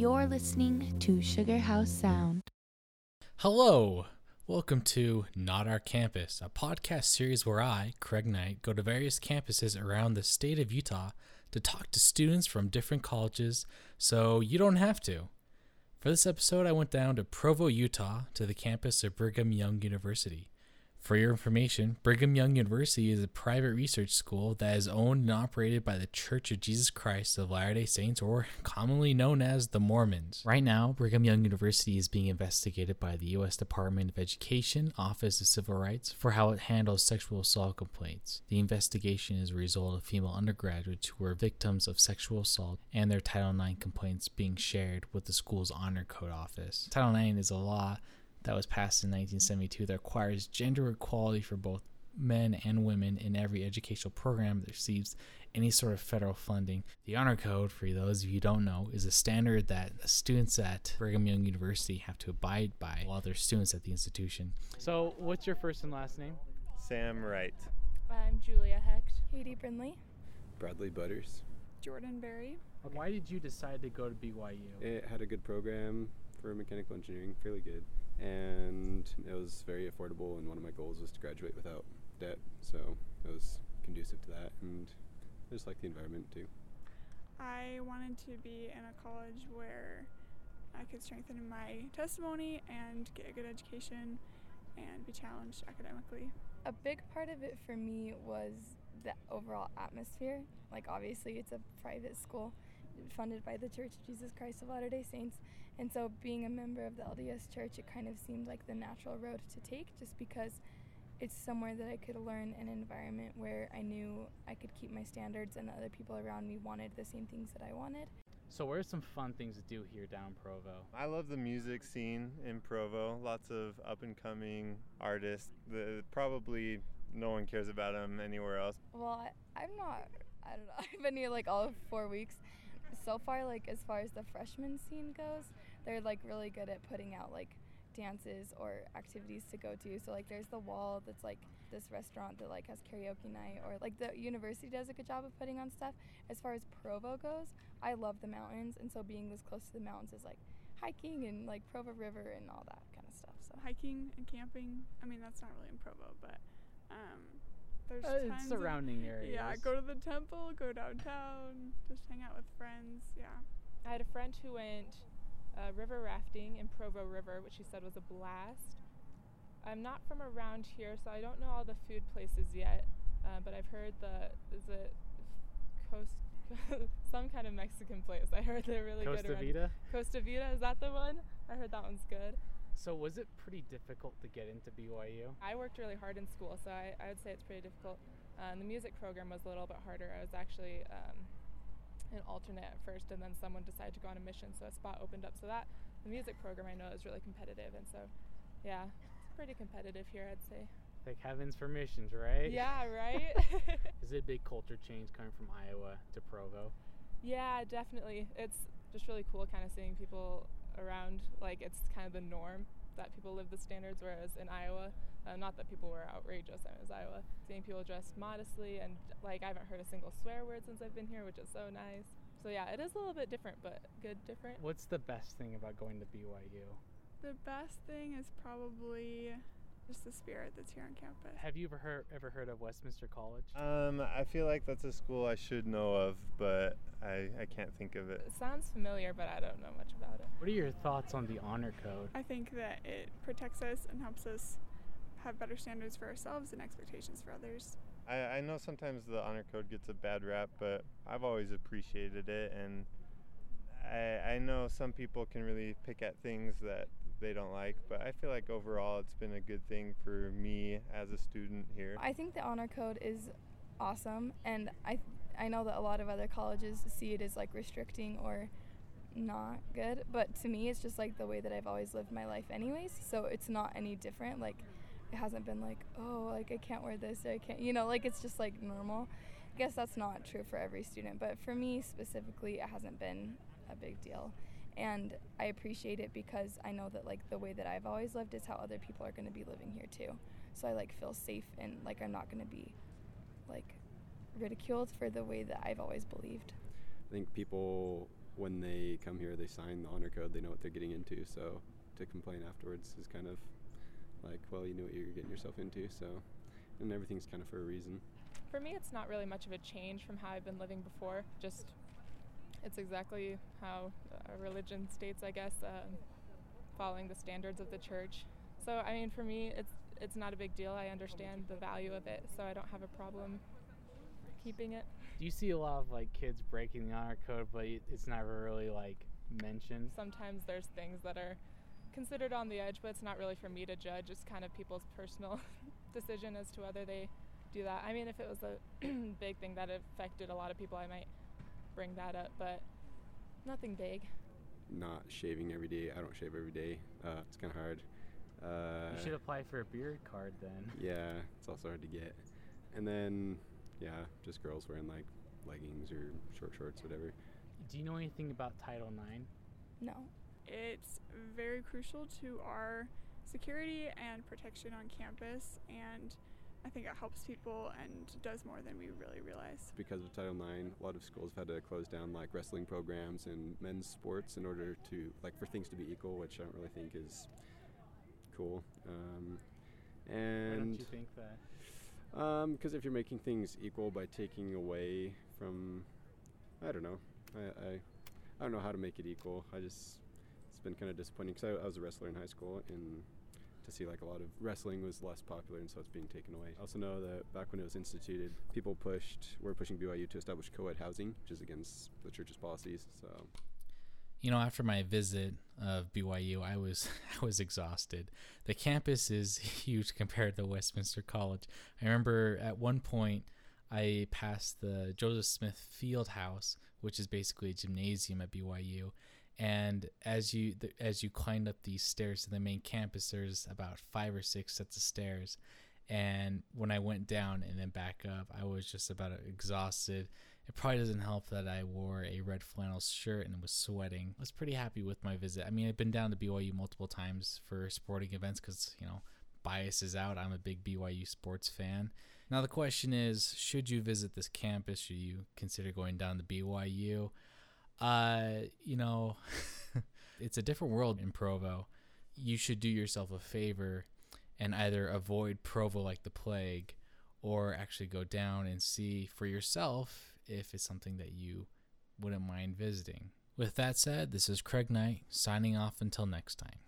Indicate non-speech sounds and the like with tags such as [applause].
You're listening to Sugar House Sound. Hello! Welcome to Not Our Campus, a podcast series where I, Craig Knight, go to various campuses around the state of Utah to talk to students from different colleges so you don't have to. For this episode, I went down to Provo, Utah to the campus of Brigham Young University. For your information, Brigham Young University is a private research school that is owned and operated by the Church of Jesus Christ of Latter day Saints, or [laughs] commonly known as the Mormons. Right now, Brigham Young University is being investigated by the U.S. Department of Education, Office of Civil Rights, for how it handles sexual assault complaints. The investigation is a result of female undergraduates who were victims of sexual assault and their Title IX complaints being shared with the school's Honor Code Office. Title IX is a law that was passed in 1972 that requires gender equality for both men and women in every educational program that receives any sort of federal funding. The Honor Code, for those of you who don't know, is a standard that students at Brigham Young University have to abide by while they're students at the institution. So, what's your first and last name? Sam Wright. I'm Julia Hecht. Katie Brindley. Bradley Butters. Jordan Berry. Okay. Why did you decide to go to BYU? It had a good program for mechanical engineering, fairly good and it was very affordable. And one of my goals was to graduate without debt, so it was conducive to that, and I just like the environment too. I wanted to be in a college where I could strengthen my testimony and get a good education and be challenged academically. A big part of it for me was the overall atmosphere. Like, obviously, it's a private school funded by the Church of Jesus Christ of Latter day Saints, and so, being a member of the LDS Church, it kind of seemed like the natural road to take just because it's somewhere that I could learn an environment where I knew I could keep my standards and the other people around me wanted the same things that I wanted. So, where are some fun things to do here down Provo? I love the music scene in Provo. Lots of up and coming artists. The, probably no one cares about them anywhere else. Well, I, I'm not. I don't know. [laughs] I've been here like all four weeks. So far, like as far as the freshman scene goes, they're like really good at putting out like dances or activities to go to. So like there's the wall that's like this restaurant that like has karaoke night or like the university does a good job of putting on stuff. As far as Provo goes, I love the mountains and so being this close to the mountains is like hiking and like Provo River and all that kind of stuff. So hiking and camping. I mean that's not really in Provo, but um, there's uh, surrounding of, areas. Yeah, go to the temple, go downtown, just hang out with friends. Yeah. I had a friend who went uh, river rafting in Provo River, which she said was a blast. I'm not from around here, so I don't know all the food places yet, uh, but I've heard the is it Coast [laughs] some kind of Mexican place. I heard they're really Costa good. Costa Vida. Costa Vida is that the one? I heard that one's good. So was it pretty difficult to get into BYU? I worked really hard in school, so I, I would say it's pretty difficult. Uh, the music program was a little bit harder. I was actually um, an alternate at first, and then someone decided to go on a mission, so a spot opened up. So that the music program I know is really competitive, and so yeah, it's pretty competitive here, I'd say. Like heavens for missions, right? Yeah, right. [laughs] [laughs] is it a big culture change coming from Iowa to Provo? Yeah, definitely. It's just really cool, kind of seeing people around. Like it's kind of the norm that people live the standards, whereas in Iowa, uh, not that people were outrageous. I was Iowa, seeing people dressed modestly and like I haven't heard a single swear word since I've been here, which is so nice. So yeah, it is a little bit different, but good different. What's the best thing about going to BYU? The best thing is probably just the spirit that's here on campus. Have you ever heard ever heard of Westminster College? Um, I feel like that's a school I should know of, but I, I can't think of it. It sounds familiar, but I don't know much about it. What are your thoughts on the honor code? I think that it protects us and helps us have better standards for ourselves and expectations for others. I, I know sometimes the honor code gets a bad rap, but I've always appreciated it, and I, I know some people can really pick at things that they don't like, but I feel like overall it's been a good thing for me as a student here. I think the honor code is awesome, and I I know that a lot of other colleges see it as like restricting or not good, but to me it's just like the way that I've always lived my life anyways, so it's not any different. Like it hasn't been like, oh, like I can't wear this, or I can't, you know, like it's just like normal. I guess that's not true for every student, but for me specifically, it hasn't been a big deal. And I appreciate it because I know that like the way that I've always lived is how other people are going to be living here too. So I like feel safe and like I'm not going to be like ridiculed for the way that I've always believed. I think people when they come here, they sign the honor code. They know what they're getting into. So to complain afterwards is kind of like, well, you knew what you're getting yourself into. So, and everything's kind of for a reason. For me, it's not really much of a change from how I've been living before. Just it's exactly how a religion states, I guess, um, following the standards of the church. So, I mean, for me, it's it's not a big deal. I understand the value of it, so I don't have a problem keeping it. Do you see a lot of like kids breaking the honor code, but it's never really like mentioned? Sometimes there's things that are considered on the edge, but it's not really for me to judge. It's kind of people's personal [laughs] decision as to whether they do that. I mean, if it was a [clears throat] big thing that affected a lot of people, I might bring that up, but nothing big. Not shaving every day. I don't shave every day. Uh, it's kind of hard. Uh, you should apply for a beard card then. [laughs] Yeah, it's also hard to get. And then, yeah, just girls wearing like leggings or short shorts, whatever. Do you know anything about Title IX? No. It's very crucial to our security and protection on campus, and I think it helps people and does more than we really realize. Because of Title IX, a lot of schools have had to close down like wrestling programs and men's sports in order to like for things to be equal, which I don't really think is cool. Um, Why and don't you think that? because if you're making things equal by taking away from, I don't know, I, I, I don't know how to make it equal. I just it's been kind of disappointing because I, I was a wrestler in high school and to see like a lot of wrestling was less popular and so it's being taken away. I also know that back when it was instituted, people pushed were pushing BYU to establish co-ed housing, which is against the church's policies. So You know, after my visit of BYU, I was [laughs] I was exhausted. The campus is [laughs] huge compared to Westminster College. I remember at one point I passed the Joseph Smith Field House, which is basically a gymnasium at BYU. And as you as you climbed up these stairs to the main campus, there's about five or six sets of stairs. And when I went down and then back up, I was just about exhausted. It probably doesn't help that I wore a red flannel shirt and was sweating. I was pretty happy with my visit. I mean, I've been down to BYU multiple times for sporting events because, you know, bias is out. I'm a big BYU sports fan. Now, the question is should you visit this campus? Should you consider going down to BYU? Uh, you know, [laughs] it's a different world in Provo. You should do yourself a favor and either avoid Provo like the plague or actually go down and see for yourself if it's something that you wouldn't mind visiting. With that said, this is Craig Knight signing off until next time.